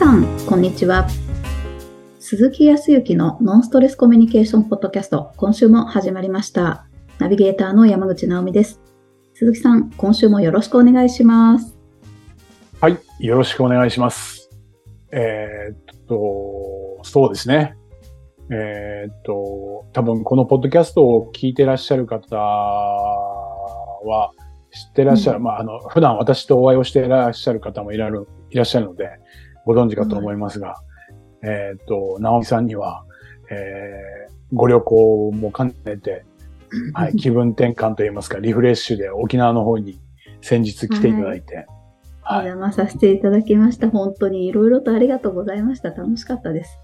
さん、こんにちは。鈴木康之のノンストレスコミュニケーションポッドキャスト、今週も始まりました。ナビゲーターの山口直美です。鈴木さん、今週もよろしくお願いします。はい、よろしくお願いします。えーっと、そうですね。えーっと、多分このポッドキャストを聞いてらっしゃる方は知ってらっしゃる、うんまあ、あの、普段私とお会いをしていらっしゃる方もいらるいらっしゃるので、ご存知かと思いますが、えーっと、直美さんには、えーご旅行も兼ねて、はい、気分転換といいますか、リフレッシュで沖縄の方に先日来ていただいて、お邪魔させていただきました。本当にいろいろとありがとうございました。楽しかったです。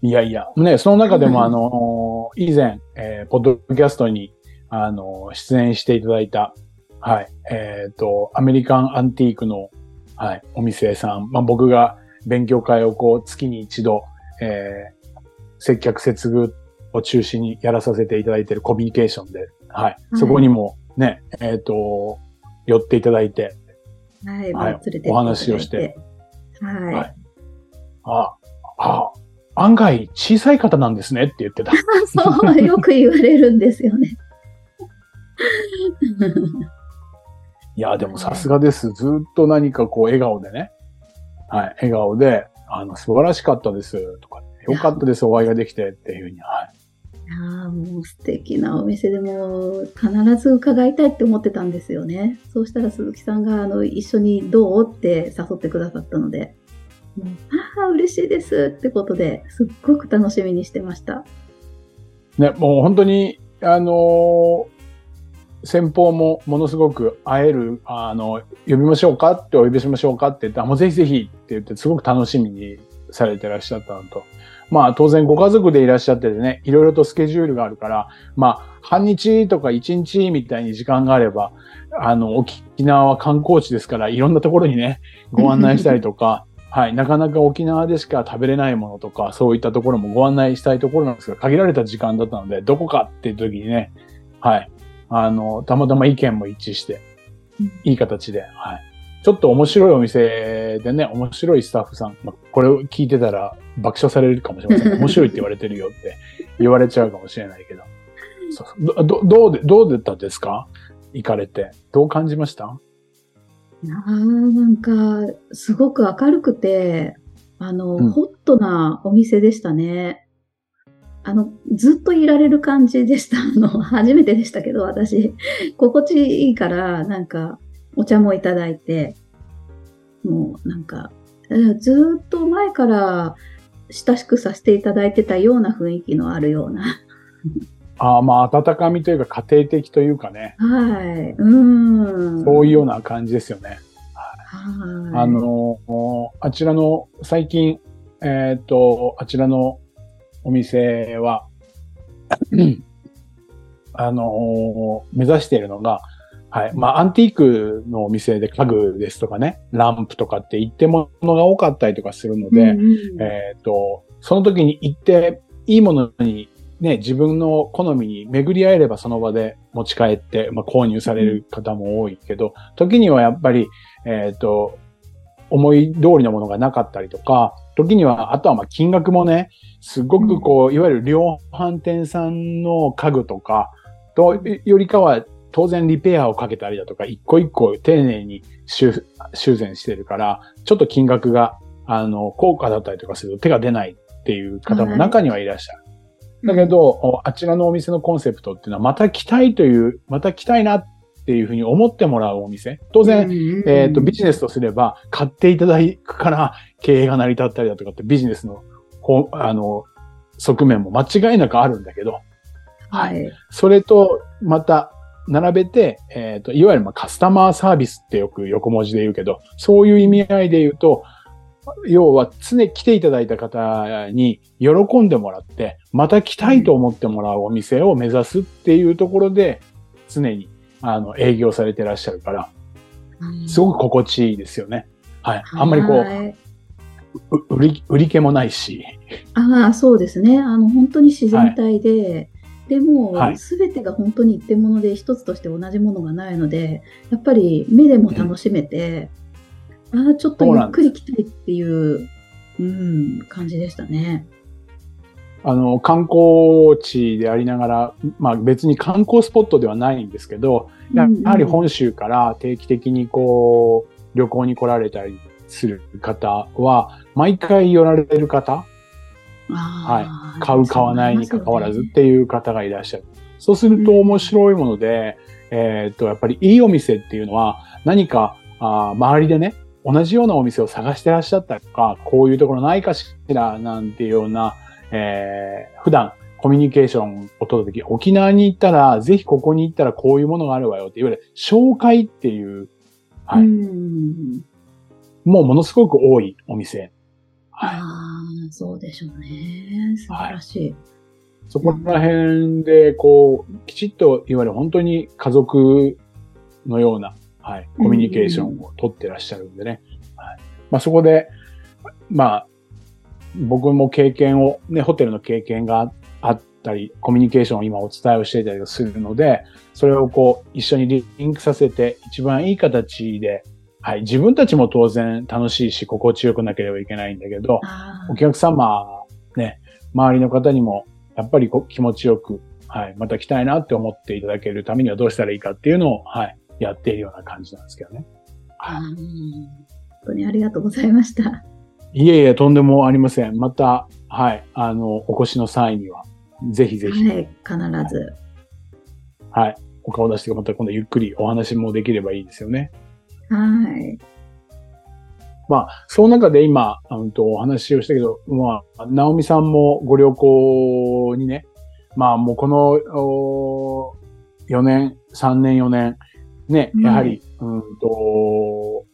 いやいや、ね、その中でうんも、あの、以前、えーポッドキャストに、あの、出演していただいた、はい、えっ、と、アメリカンアンティークの、はい、お店さん、まあ、僕が勉強会をこう、月に一度、えー接客接遇を中心にやらさせていただいているコミュニケーションで、はい、そこにもね、えっ、と、寄っていただいて、はい、はいお話をして。はい。はいあ、あ、案外小さい方なんですねって言ってた。そう、よく言われるんですよね。いや、でもさすがです。ずっと何かこう笑顔でね。はい、笑顔で、あの、素晴らしかったです。とか、よかったです、お会いができてっていうふうに。はい。いやーもう素敵なお店でもう必ず伺いたいって思ってたんですよね。そうしたら鈴木さんがあの一緒にどう？って誘ってくださったので、もうああ、嬉しいですってことですっごく楽しみにしてました。ね、もう本当に、あのー先方もものすごく会える、あの、呼びましょうかってお呼びしましょうかって言って、あもうぜひぜひって言って、すごく楽しみにされてらっしゃったのと、まあ当然ご家族でいらっしゃっててね、いろいろとスケジュールがあるから、まあ半日とか一日みたいに時間があれば、あの、沖縄は観光地ですから、いろんなところにね、ご案内したりとか、はい、なかなか沖縄でしか食べれないものとか、そういったところもご案内したいところなんですが、限られた時間だったので、どこかっていう時にね、はい、あの、たまたま意見も一致してうん、いい形で、はい。ちょっと面白いお店でね、面白いスタッフさん、まあ、これを聞いてたら爆笑されるかもしれません。面白いって言われてるよって言われちゃうかもしれないけど。そうどどどうで、どうだったですか？行かれて。どう感じました？なんか、すごく明るくて、あの、うんホットなお店でしたね。あの、ずっといられる感じでした。あの、初めてでしたけど、私、心地いいから、なんか、お茶もいただいて、もう、なんか、えーずっと前から親しくさせていただいてたような雰囲気のあるような。ああ、まあ、温かみというか家庭的というかね、はい。うん。そういうような感じですよね。はい。あの、あちらの、最近、えっ、と、あちらのお店は、あの、目指しているのが、はい。まあ、アンティークのお店で家具ですとかね、ランプとかって一点物が多かったりとかするので、うんうん。えっ、と、その時に行って、いいものにね、自分の好みに巡り合えればその場で持ち帰って、まあ、購入される方も多いけど、時にはやっぱり、えっ、と、思い通りのものがなかったりとか、時には、あとはまあ金額もね、すごくこう、いわゆる量販店さんの家具とか、と、よりかは当然リペアをかけたりだとか、一個一個丁寧に修修繕してるから、ちょっと金額が、あの、高価だったりとかすると手が出ないっていう方も中にはいらっしゃる。だけど、おあちらのお店のコンセプトっていうのは、また来たいという、また来たいなっていうふうに思ってもらうお店。当然、えっ、と、ビジネスとすれば、買っていただくから経営が成り立ったりだとかってビジネスの、ほあの、側面も間違いなくあるんだけど、はい。それとまた並べて、えっ、と、いわゆるまあカスタマーサービスってよく横文字で言うけど、そういう意味合いで言うと、要は常に来ていただいた方に喜んでもらって、また来たいと思ってもらうお店を目指すっていうところで、常にあの営業されてらっしゃるから、すごく心地いいですよね。はい。あんまりこう、はい売り、売り気もないし。ああ、そうですね。あの、本当に自然体で、でもはい、すべてが本当に一点物で一つとして同じものがないので、やっぱり目でも楽しめて、ああ、ちょっとゆっくり来たいっていううん、感じでしたね。あの、観光地でありながら、まあ別に観光スポットではないんですけど、やはり本州から定期的にこう、旅行に来られたりする方は、毎回寄られる方、あー買う買わないに関わらずっていう方がいらっしゃる。そうすると面白いもので、えーっと、やっぱりいいお店っていうのは何かあー周りでね、同じようなお店を探してらっしゃったりとか、こういうところないかしらなんていうような、えー普段コミュニケーションを取るとき、沖縄に行ったら、ぜひここに行ったらこういうものがあるわよって、いわゆる紹介っていう、うはい、ん。もうものすごく多いお店。はい。ああ、そうでしょうね。素晴らしい。そこら辺で、こう、きちっと、いわゆる本当に家族のような、はい、コミュニケーションを取ってらっしゃるんでね。はい。まあそこで、まあ、僕も経験を、ね、ホテルの経験があったり、コミュニケーションを今お伝えをしていたりするので、それをこう、一緒にリンクさせて、一番いい形で、はい、自分たちも当然楽しいし、心地よくなければいけないんだけど、あお客様、ね、周りの方にも、やっぱりこう気持ちよく、はい、また来たいなって思っていただけるためにはどうしたらいいかっていうのを、はい、やっているような感じなんですけどね。あ、うん本当にありがとうございました。いえいえ、とんでもありません。また、はい、あの、お越しの際には、ぜひぜひ、はい、必ず。はい、お顔出してまた今度ゆっくりお話もできればいいですよね。はい。まあ、その中で今、うんとお話をしたけど、まあ、ナオミさんもご旅行にね、まあもうこの、お4年、3年、4年、ね、うんやはり、うんと、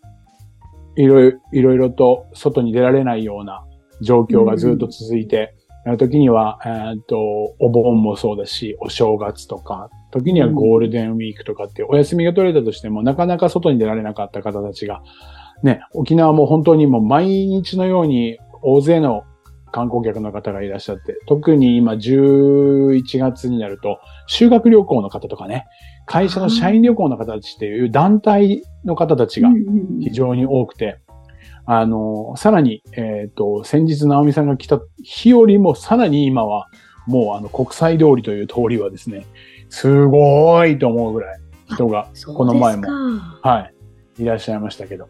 いろいろ、と外に出られないような状況がずっと続いて、あの時には、えーっと、お盆もそうだし、お正月とか、時にはゴールデンウィークとかって、お休みが取れたとしても、なかなか外に出られなかった方たちが、ね、沖縄も本当にもう毎日のように大勢の観光客の方がいらっしゃって、特に今11月になると、修学旅行の方とかね、会社の社員旅行の方たちっていう団体の方たちが非常に多くて、あの、さらに、えっ、と、先日、直美さんが来た日よりも、さらに今は、もう、あの、国際通りという通りはですね、すごいと思うぐらい人が、この前もはい、いらっしゃいましたけど。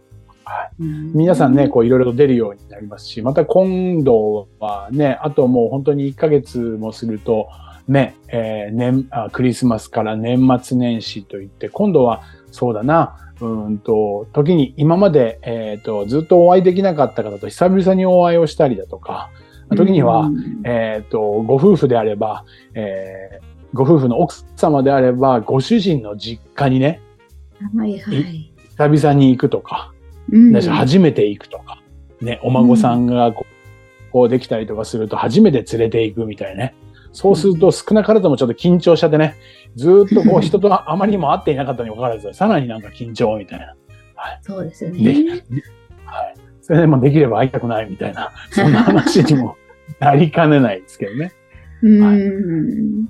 皆さんね、こういろいろと出るようになりますし、また今度はね、あともう本当に1ヶ月もすると、ね、えー年あ、クリスマスから年末年始といって、今度はそうだな、うーんと、時に今まで、えっ、と、ずっとお会いできなかった方と久々にお会いをしたりだとか、時には、うんえっ、と、ご夫婦であれば、えーご夫婦の奥様であれば、ご主人の実家にね、はいはい。久々に行くとか、初めて行くとか、ね、お孫さんがこう,、こうできたりとかすると初めて連れて行くみたいなね。そうすると少なからずもちょっと緊張しちゃってね、ずーっとこう 人とあまりにも会っていなかったにもかかわらず、さらになんか緊張みたいな。そうですよでね。はい。それでもできれば会いたくないみたいな、そんな話にもなりかねないですけどね。うん。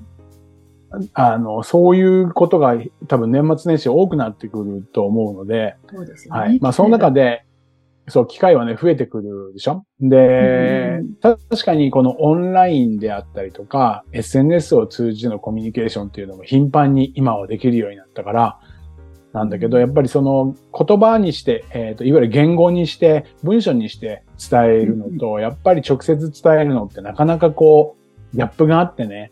あの、そういうことが多分年末年始多くなってくると思うので、そうですよね。はい。まあ、その中で、そう、機会はね、増えてくるでしょで、た確かにこのオンラインであったりとか、SNS を通じてのコミュニケーションっていうのも頻繁に今はできるようになったから、なんだけど、やっぱりその言葉にして、えっ、と、いわゆる言語にして、文章にして伝えるのと、やっぱり直接伝えるのってなかなかこう、ギャップがあってね、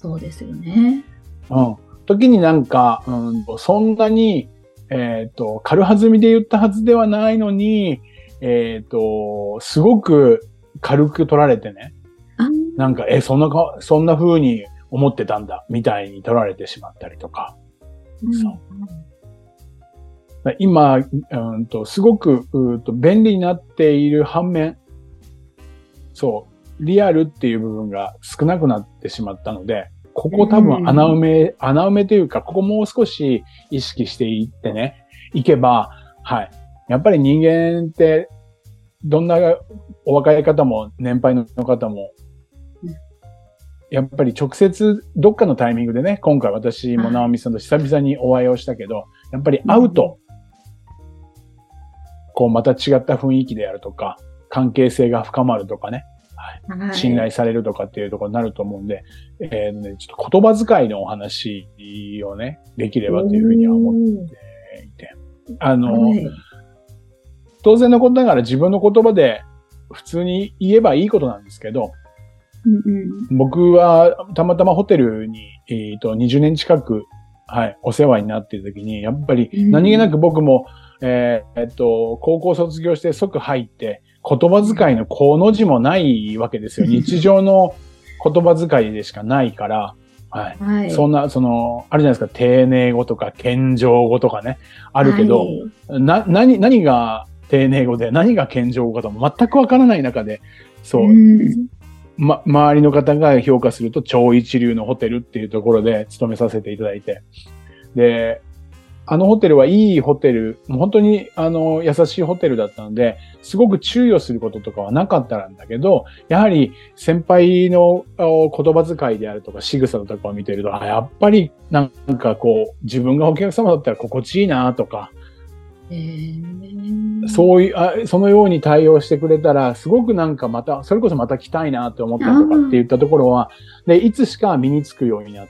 そうですよね。うん。時になんか、うんと、そんなに、えっ、と、軽はずみで言ったはずではないのに、えっ、と、すごく軽く取られてね。あなんか、え、そんなか、そんな風に思ってたんだ、みたいに取られてしまったりとか。そう今、うんと、すごく、うーと、便利になっている反面、そう、リアルっていう部分が少なくなってしまったので、ここ多分穴埋め、穴埋めというか、ここもう少し意識していってね、いけば、はい。やっぱり人間って、どんなお若い方も年配の方もうん、やっぱり直接どっかのタイミングでね、今回私もはい直美さんと久々にお会いをしたけど、やっぱり会うと、こうまた違った雰囲気であるとか、関係性が深まるとかね、はい信頼されるとかっていうところになると思うんで、えーね、ちょっと言葉遣いのお話をね、できればというふうには思っていて、あの、はい。当然のことながら自分の言葉で普通に言えばいいことなんですけど、うんうん。僕はたまたまホテルに、えーと20年近く、はい、お世話になっている時に、やっぱりうん。何気なく僕も、えーえっと、高校卒業して即入って、言葉遣いのこの字もないわけですよ。うん日常の言葉遣いでしかないから、はい。はい。そんな、その、あるじゃないですか、丁寧語とか、謙譲語とかね、あるけど、はいな、何、何が丁寧語で、何が謙譲語かとも全くわからない中で、そう、んま、周りの方が評価すると超一流のホテルっていうところで勤めさせていただいて。で、あのホテルはいいホテル、もう本当にあの優しいホテルだったので、すごく注意することとかはなかったんだけど、やはり先輩のあ言葉遣いであるとか仕草とかを見てると、あやっぱりなんかこう、自分がお客様だったら心地いいなとか、へー。そういうあ、そのように対応してくれたら、すごくなんかまた、それこそまた来たいなって思ったりとかって言ったところは、で、いつしか身につくようになっ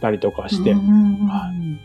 たりとかして、うん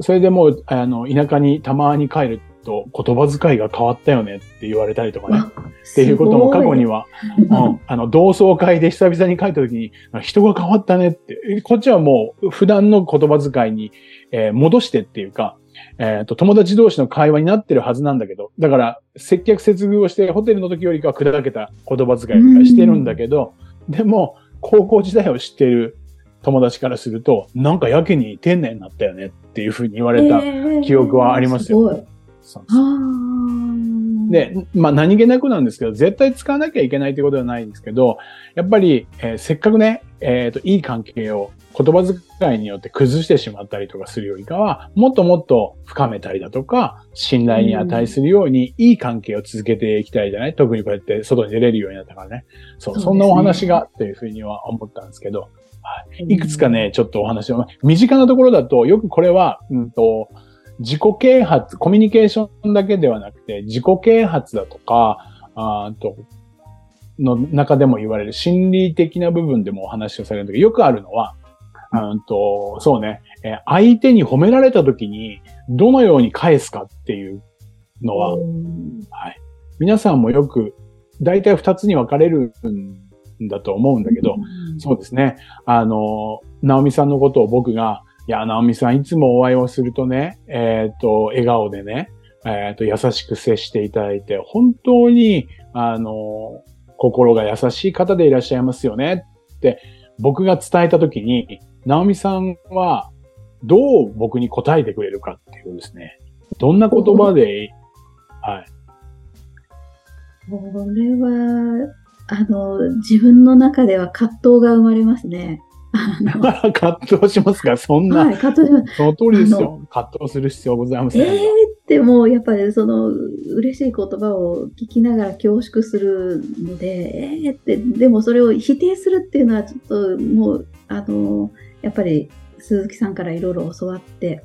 それでもう、あの、田舎にたまに帰ると、言葉遣いが変わったよねって言われたりとかね。っていうことも過去には、うん、あの、同窓会で久々に帰った時に、人が変わったねって、えこっちはもう普段の言葉遣いに、えー戻してっていうか、えっ、と、友達同士の会話になってるはずなんだけど、だから、接客接遇をして、ホテルの時よりかは砕けた言葉遣いとかしてるんだけど、でも、高校時代を知っている友達からすると、なんかやけに丁寧になったよねっていうふうに言われた。記憶はありますよごい。そうあーで、まあ何気なくなんですけど、絶対使わなきゃいけないということではないんですけど、やっぱり、えーせっかくね、えっ、と、いい関係を言葉遣いによって崩してしまったりとかするよりかは、もっともっと深めたりだとか、信頼に値するように、いい関係を続けていきたいじゃない？特にこうやって外に出れるようになったからね。そう、そねそんなお話がというふうには思ったんですけど、はい、いくつかね、ちょっとお話を、身近なところだと、よくこれは、うんと、自己啓発、コミュニケーションだけではなくて、自己啓発だとか、あーと、の中でも言われる心理的な部分でもお話をされるんだけど、よくあるのは、うんと、そうね、えー相手に褒められた時に、どのように返すかっていうのは、うん。はい。皆さんもよく、大体二つに分かれるんだと思うんだけど、そうですね。あの、直美さんのことを僕が、いや、直美さんいつもお会いをするとね、えっ、と、笑顔でね、えっ、と、優しく接していただいて、本当に、あの、心が優しい方でいらっしゃいますよねって、僕が伝えたときに、直美さんは、どう僕に答えてくれるかっていうですね。どんな言葉で、はい。これは、あの、自分の中では葛藤が生まれますね。葛藤しますか？そんな、はい、葛藤します。その通りですあよ。葛藤する必要ございません。えーってもうやっぱりその嬉しい言葉を聞きながら恐縮するので、えーって、でもそれを否定するっていうのはちょっともう、あの、やっぱり鈴木さんからいろいろ教わって、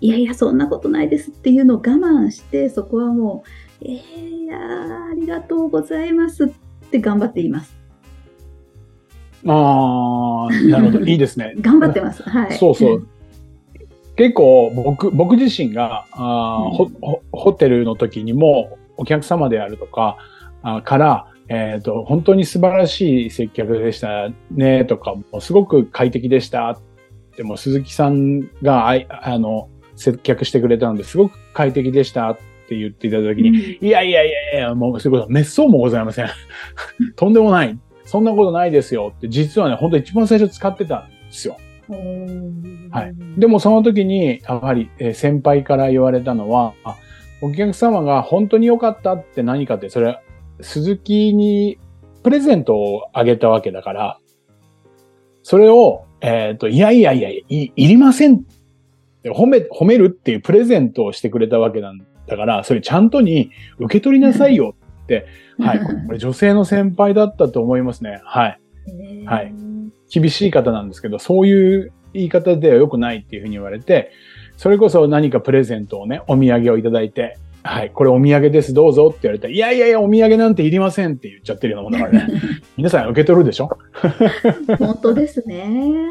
いやいや、そんなことないですっていうのを我慢して、そこはもう、えー、いやーありがとうございますって頑張って言います。ああ、なるほど。いいですね。頑張ってます。はい。そうそう。結構僕、僕自身があー、うんホテルの時にもお客様であるとかあーから、えっ、と、本当に素晴らしい接客でしたねとか、もうすごく快適でしたって、もう鈴木さんがあいあの接客してくれたので、すごく快適でしたって言っていただいた時に、いやいやいやいや、もうそういうこと、滅相もございません。とんでもない。そんなことないですよって、実はね、本当一番最初使ってたんですよ。はい。でもその時に、やはり、えー先輩から言われたのは、あお客様が本当に良かったって何かって、それは鈴木にプレゼントをあげたわけだから、それを、えっ、と、いやいやいやいい、いりません褒め、褒めるっていうプレゼントをしてくれたわけなんだから、それちゃんとに受け取りなさいよって、はい。これ女性の先輩だったと思いますね。はい。はい厳しい方なんですけど、そういう言い方では良くないっていうふうに言われて、それこそ何かプレゼントをね、お土産をいただいて、はい、これお土産です、どうぞって言われたら、いやいやいや、お土産なんていりませんって言っちゃってるようなもんだからね。皆さん受け取るでしょ？本当ですね。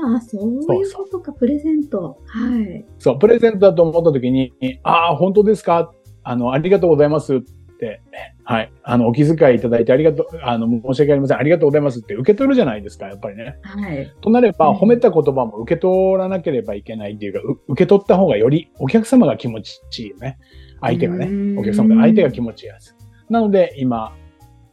あ、そういうことか、プレゼント。はい。そう、プレゼントだと思った時に、ああ、本当ですか？あの、ありがとうございますって、はい。あの、お気遣いいただいてありがとう、あの、申し訳ありません。ありがとうございますって受け取るじゃないですか、やっぱりね。はい。となれば、うん褒めた言葉も受け取らなければいけないっていうか、う受け取った方がよりお客様が気持ちいいよね。相手がねう。んお客様が、相手が気持ちいいやつ。なので、今、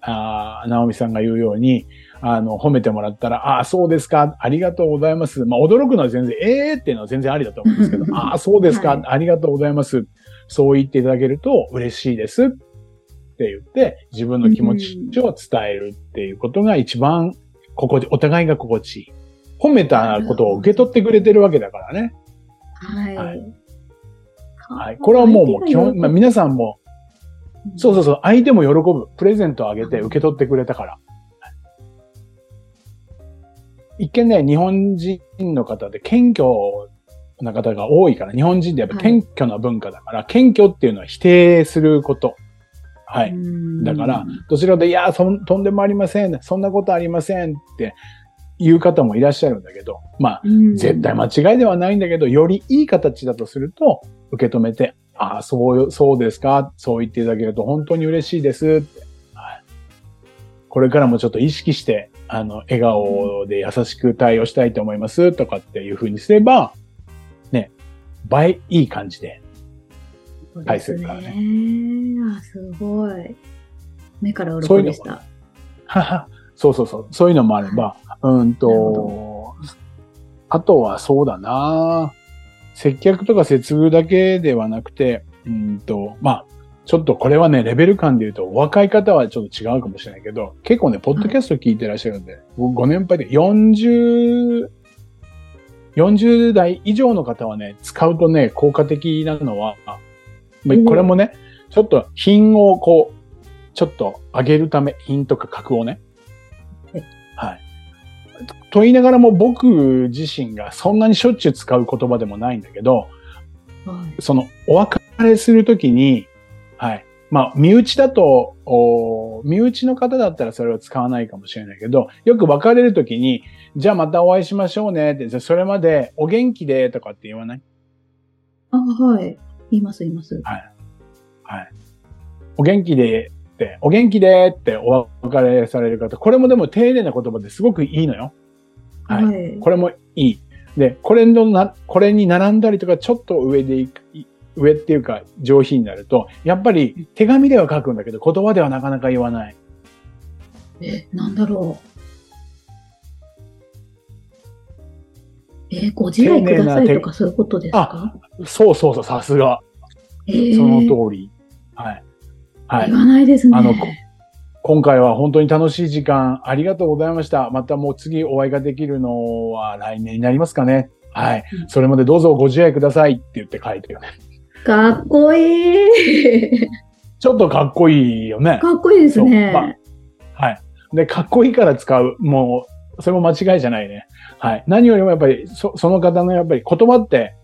あー直美さんが言うように、あの、褒めてもらったら、ああ、そうですか、ありがとうございます。まあ、驚くのは全然、ええー、っていうのは全然ありだと思うんですけど、ああ、そうですか、はいありがとうございます。そう言っていただけると嬉しいですって言って、自分の気持ちを伝えるっていうことが一番、心地、お互いが心地いい。褒めたことを受け取ってくれてるわけだからね。はい。はいはい。これはもう、もう基本、まあ、皆さんも、そうそうそう、相手も喜ぶ。プレゼントをあげて受け取ってくれたから。一見ね、日本人の方で謙虚な方が多いから、日本人ってやっぱ謙虚な文化だから、謙虚っていうのは否定すること。はい。いだから、どちらかといやそん、とんでもありません。そんなことありませんって言う方もいらっしゃるんだけど、まあ、絶対間違いではないんだけど、よりいい形だとすると、受け止めて、ああ、そう、そうですか？そう言っていただけると本当に嬉しいですって。はい、これからもちょっと意識して、あの、笑顔で優しく対応したいと思いますとかっていうふうにすれば、ね、倍いい感じで。対するからねね。あ、すごい。目から鱗でした。はは そうそうそう。そういうのもあれば、うんと、あとはそうだな接客とか接遇だけではなくて、うんと、まあ、ちょっとこれはね、レベル感で言うと、お若い方はちょっと違うかもしれないけど、結構ね、ポッドキャスト聞いてらっしゃるんで、ご年配で40、40代以上の方はね、使うとね、効果的なのは、まあこれもね、ちょっと品をこう、ちょっと上げるため、品とか格をね。はいはい。と言いながらも僕自身がそんなにしょっちゅう使う言葉でもないんだけど、はいそのお別れするときに、はい。まあ、身内だと、お身内の方だったらそれを使わないかもしれないけど、よく別れるときに、じゃあまたお会いしましょうねって、じゃあそれまでお元気でとかって言わない？あ、はい。言います、言います。はい。お元気でって、お元気でってお別れされる方、これもでも丁寧な言葉ですごくいいのよ。はい。はい。これもいい。で、これのな、これに並んだりとか、ちょっと上でいく、い上っていうか上品になると、やっぱり手紙では書くんだけど、言葉ではなかなか言わない。え、なんだろう。え、ご自愛くださいとかそういうことですか？そうそうそう、さすが。えーその通り。はい。はい言。わないですね。あのこ今回は本当に楽しい時間ありがとうございました。またもう次お会いができるのは来年になりますかね。はいうん。それまでどうぞご自愛くださいって言って書いてるね。かっこいい。ちょっとかっこいいよね。かっこいいですね。まはい。で、かっこいいから使う。もう、それも間違いじゃないね。はい。何よりもやっぱり、そその方のやっぱり言葉って、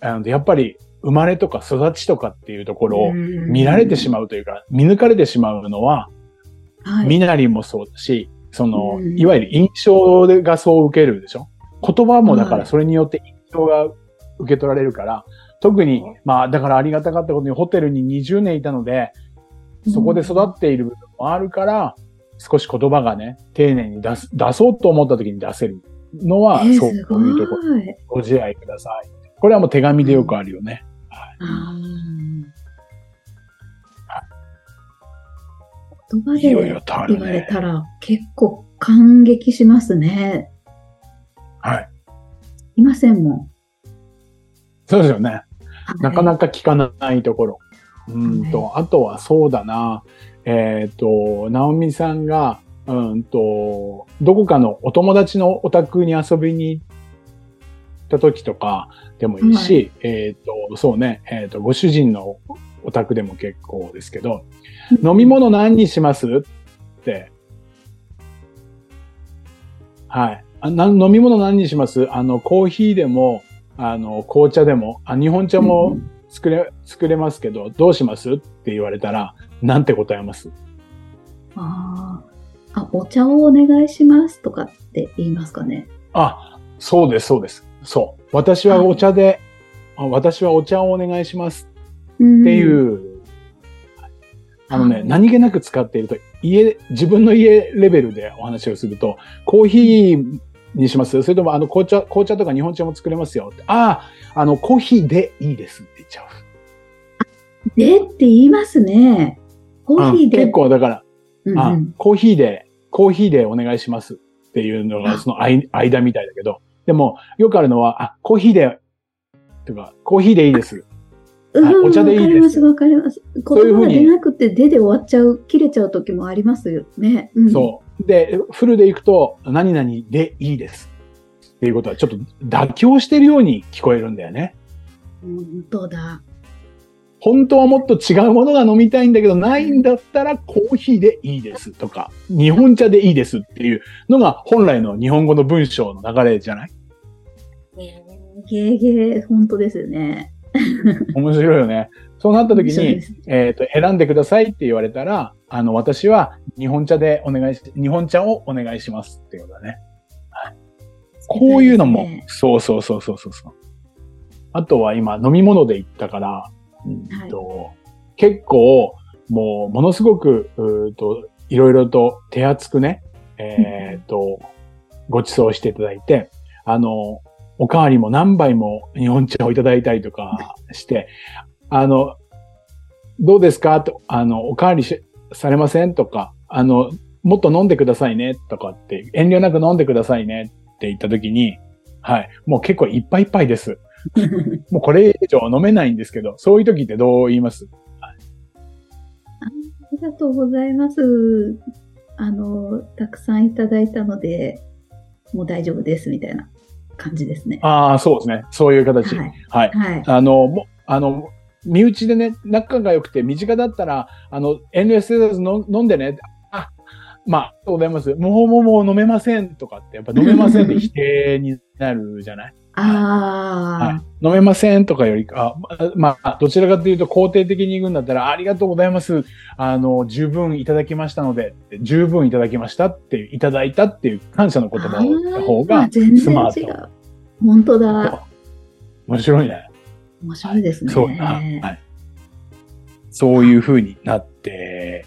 あのやっぱり生まれとか育ちとかっていうところを見られてしままうというか、見抜かれてしまうのは、う。はい。身なりもそうだし、その、うんいわゆる印象がそう受けるでしょ？言葉もだからそれによって印象が受け取られるから、特に、まあだからありがたかったことにホテルに20年いたので、そこで育っている部分もあるから、少し言葉がね、丁寧に出す、出そうと思った時に出せるのは、えーそうすごい。いうところ、ご自愛ください。これはもう手紙でよくあるよね。あー言葉いろいで言われね。たら結構感激しますね。はい。いませんもん。そうですよね。なかなか。か聞かないところ。うんと、あとはそうだな。えっ、と、ナオミさんが、うんと、どこかのお友達のお宅に遊びに行った時とかでもいいし、えっ、と、そうね、えっ、と、ご主人のお宅でも結構ですけど、飲み物何にします？って。はい。あな飲み物何にします？あの、コーヒーでも、あの、紅茶でも、あ日本茶も作れ、作れますけど、どうしますって言われたら、なんて答えます？ああ。あ、お茶をお願いしますとかって言いますかね。あ、そうです、そうです。そう。私はお茶で、あ私はお茶をお願いしますっていう、あのね、はい何気なく使っていると、家、自分の家レベルでお話をすると、コーヒーにしますそれとも、あの、紅茶、紅茶とか日本茶も作れますよ。ああ、あの、コーヒーでいいですって言っちゃう。でって言いますね。コーヒーで。うん結構だから、あうんうん、コーヒーで、コーヒーでお願いしますっていうのが、あその間間みたいだけど、でも、よくあるのは、あ、コーヒーで、とか、コーヒーでいいです。うんお茶でいいですわかります、わかります。言葉が出なくて、でで終わっちゃう、切れちゃう時もありますよね。うん、そう。で、フルで行くと、何々でいいです。っていうことは、ちょっと妥協してるように聞こえるんだよね。本当だ。本当はもっと違うものが飲みたいんだけど、ないんだったらコーヒーでいいですとか、日本茶でいいですっていうのが本来の日本語の文章の流れじゃない？ゲーゲー、本当ですよね。面白いよね。そうなった時にえっ、と、選んでくださいって言われたら、あの、私は日本茶でお願いし、日本茶をお願いしますっていうことだね。こういうのも、そうそうそうそうそう。あとは今、飲み物で言ったから、うんと結構、もう、ものすごく、うーと、いろいろと手厚くね、えっ、と、ご馳走していただいて、あの、おかわりも何杯も日本茶をいただいたりとかして、あの、どうですか？と、あの、おかわりしされません？とか、あの、もっと飲んでくださいね？とかって、遠慮なく飲んでくださいね？って言った時に、はい、もう結構いっぱいいっぱいです。もうこれ以上飲めないんですけど、そういう時ってどう言います？ありがとうございます。あの、たくさんいただいたので、もう大丈夫です、みたいな感じですね。ああ、そうですね。そういう形。はい。はい。はい。あの、も、あの、身内でね、仲が良くて身近だったら、あの、遠慮せずの飲んでね。あ、まあ、ありがとうございます。もうもうもう飲めませんとかって、やっぱ飲めませんって否定になるじゃない？ああ、はい。飲めませんとかよりか、あまあ、どちらかというと肯定的に行くんだったら、ありがとうございます。あの、十分いただきましたので、十分いただきましたっていう、いただいたっていう感謝の言葉の方あがスマート。然違う。本当だ。面白いね。面白いですね。そう、あはい。そういう風になって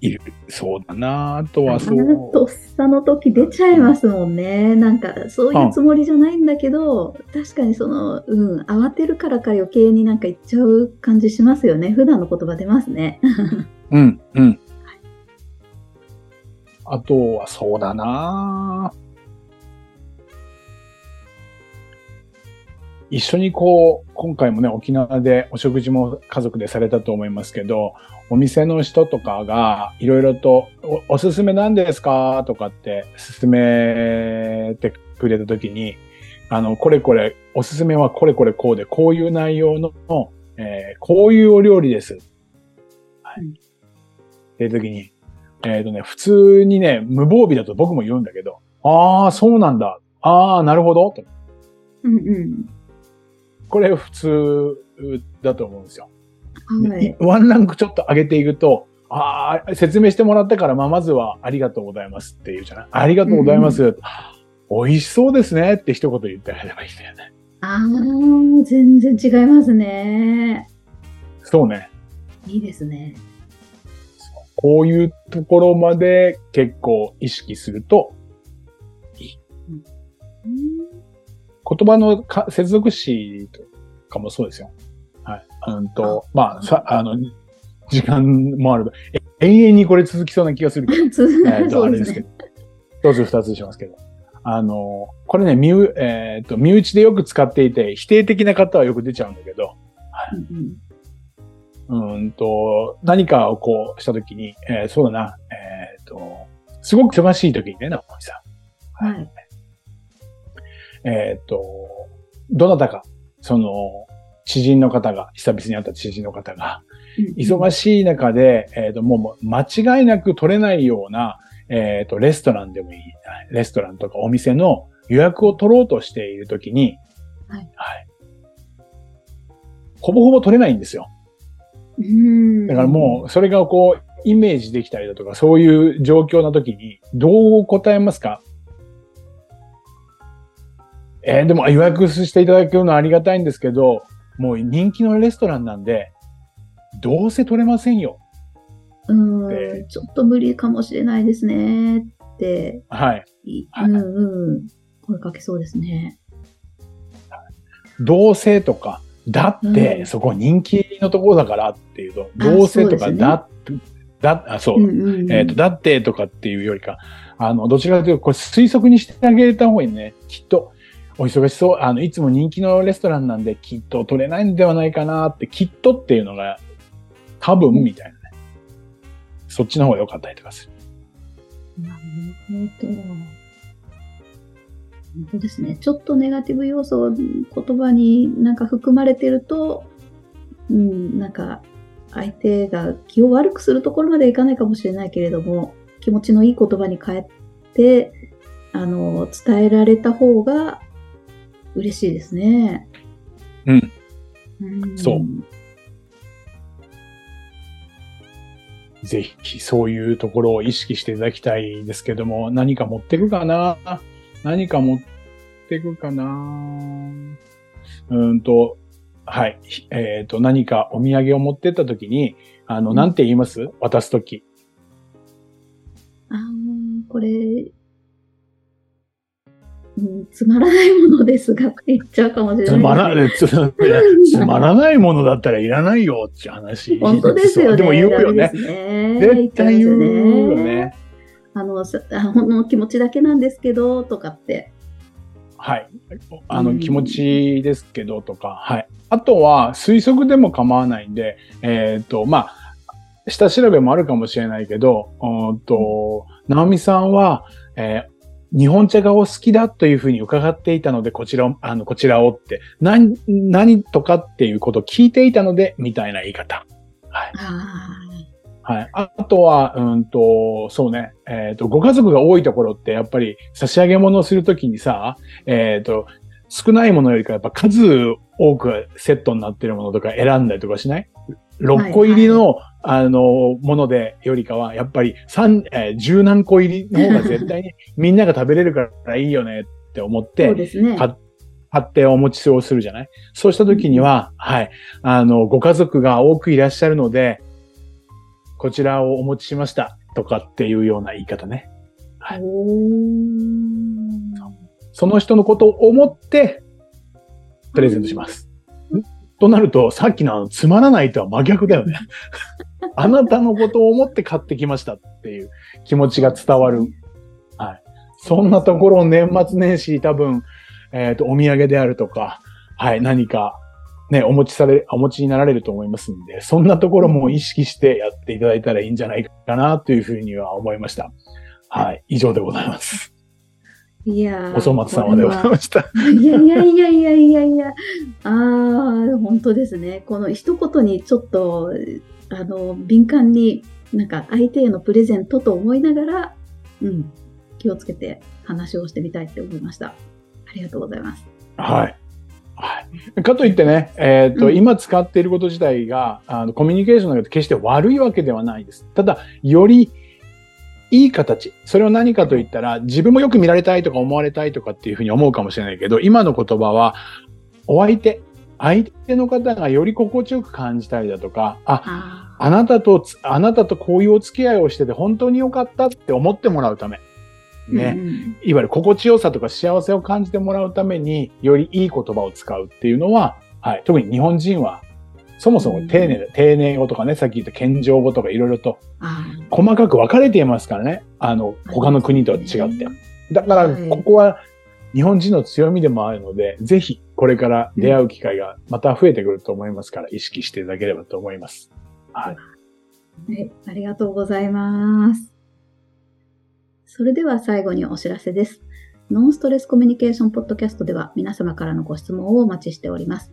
いる。そうだなあとはそあのとう。っさの時出ちゃいますもんね。なんか、そういうつもりじゃないんだけど、確かにその、うん、慌てるからか余計になんか言っちゃう感じしますよね。普段の言葉出ますね。うん、うん。あとはそうだなあ一緒にこう、今回もね、沖縄でお食事も家族でされたと思いますけど、お店の人とかがいろいろとお、おすすめなんですか？とかって勧めてくれたときに、あの、これこれ、おすすめはこれこれこうで、こういう内容の、えーこういうお料理です。はい。うんっていうときに、えっ、とね、普通にね、無防備だと僕も言うんだけど、ああ、そうなんだ。ああ、なるほど。とうんうん。これ普通だと思うんですよ。はい。ワンランクちょっと上げていくと、ああ、説明してもらったから、まあ、まずはありがとうございますっていうじゃない？ありがとうございます。美味しそうですねって一言言ってあげればいいんだよね。ああ、全然違いますね。そうね。いいですね。こういうところまで結構意識すると、うん言葉のか接続詞とかもそうですよ。はい。うんと、まあ、さ、あの、時間もある永遠にこれ続きそうな気がするけど、つえっと、あれですけね。ど、一つ二つにしますけど。あの、これね、身う、えっ、と、身内でよく使っていて、否定的な方はよく出ちゃうんだけど、うんうんうーんと、何かをこうしたときに、えーそうだな、えっ、と、すごく忙しいときにね、直美さはい。ん。えっ、と、どなたか、その、知人の方が、久々に会った知人の方が、忙ししい中で、えっ、と、もう間違いなく取れないような、えっ、と、レストランでもいい、レストランとかお店の予約を取ろうとしているときに、はいはい。ほぼほぼ取れないんですよ。うん。だからもう、それがこう、イメージできたりだとか、そういう状況な時に、どう答えますか？えーでも予約していただけるのはありがたいんですけど、もう人気のレストランなんで、どうせ取れませんよ。うんでちょっと無理かもしれないですねって、はい。うんうん。声かけそうですね。どうせとか、だっうて、んそこ人気のところだからっていうと、あどうせとか、ねだって、だ、あ、そうう、んうんうんえっ、と、だってとかっていうよりか、あの、どちらかというと、これ推測にしてあげた方がいいね。きっと、お忙しそう、あの、いつも人気のレストランなんで、きっと取れないんではないかなって、きっとっていうのが、多分みたいなね。そっちの方が良かったりとかする。なるほど。本当ですね。ちょっとネガティブ要素を、言葉になんか含まれてると、うん、なんか、相手が気を悪くするところまでいかないかもしれないけれども、気持ちのいい言葉に変えて、あの、伝えられた方が嬉しいですね。うん。うんそうぜひ、そういうところを意識していただきたいですけども、何か持ってくかな？何か持ってくかな？うーんと、はい。えっ、と、何かお土産を持ってったときに、あの、うんなんて言います？渡すとき。あーこれ、うん、つまらないものですが、って言っちゃうかもしれないですつね。まら、つつまらないものだったらいらないよっていう話。本当ですよね。でも言うよね。ね絶対言うよね。あの、ほんの気持ちだけなんですけど、とかって。はい。あの、うん気持ちですけどとか、はい。あとは、推測でも構わないんで、えっ、と、まあ、下調べもあるかもしれないけど、うーんと、直美さんは、えー日本茶がお好きだというふうに伺っていたので、こちらを、あの、こちらをって、何、何とかっていうことを聞いていたので、みたいな言い方。はい。あはい。ああとは、うんと、そうね、えっ、と、ご家族が多いところって、やっぱり差し上げ物をするときにさ、えっ、と、少ないものよりか、やっぱ数多くセットになってるものとか選んだりとかしない？?6 個入りの、あの、ものでよりかは、やっぱり三、えー、十何個入りの方が絶対に みんなが食べれるからいいよねって思っあ、そうて、ですね。買買ってお持ちをするじゃない？そうしたときには、はい、あの、ご家族が多くいらっしゃるので、こちらをお持ちしましたとかっていうような言い方ね。はいその人のことを思って、プレゼントします。となると、さっきのあの、つまらないとは真逆だよね。あなたのことを思って買ってきましたっていう気持ちが伝わる。はい。そんなところを年末年始多分、えっ、と、お土産であるとか、はい、何か、ね、お持ちされ、お持ちになられると思いますんで、そんなところも意識してやっていただいたらいいんじゃないかなというふうには思いました。はい、以上でございます。いやーおでございました。いやいやいやいやいやいや。ああ、本当ですね。この一言にちょっと、あの、敏感に、なんか相手へのプレゼントと思いながら、うん、気をつけて話をしてみたいって思いました。ありがとうございます。はい。はい。かといってね、えっ、と、うん今使っていること自体が、あの、コミュニケーションの中で決して悪いわけではないです。ただ、よりいい形。それは何かと言ったら、自分もよく見られたいとか思われたいとかっていうふうに思うかもしれないけど、今の言葉は、お相手、相手の方がより心地よく感じたりだとか、あ、ああなたとつ、あなたとこういうお付き合いをしてて本当に良かったって思ってもらうため。あ、ね。うんうんいわゆる心地よさとか幸せを感じてもらうために、よりいい言葉を使うっていうのは、はい、特に日本人は、そもそも丁寧で、丁寧語とかね、さっき言った謙譲語とかいろいろとあ細かく分かれていますからね。あの、他の国とは違って。だから、はいここは日本人の強みでもあるので、ぜひこれから出会う機会がまた増えてくると思いますから、意識していただければと思います。はい。はい、ありがとうございます。それでは最後にお知らせです。ノンストレスコミュニケーションポッドキャストでは皆様からのご質問をお待ちしております。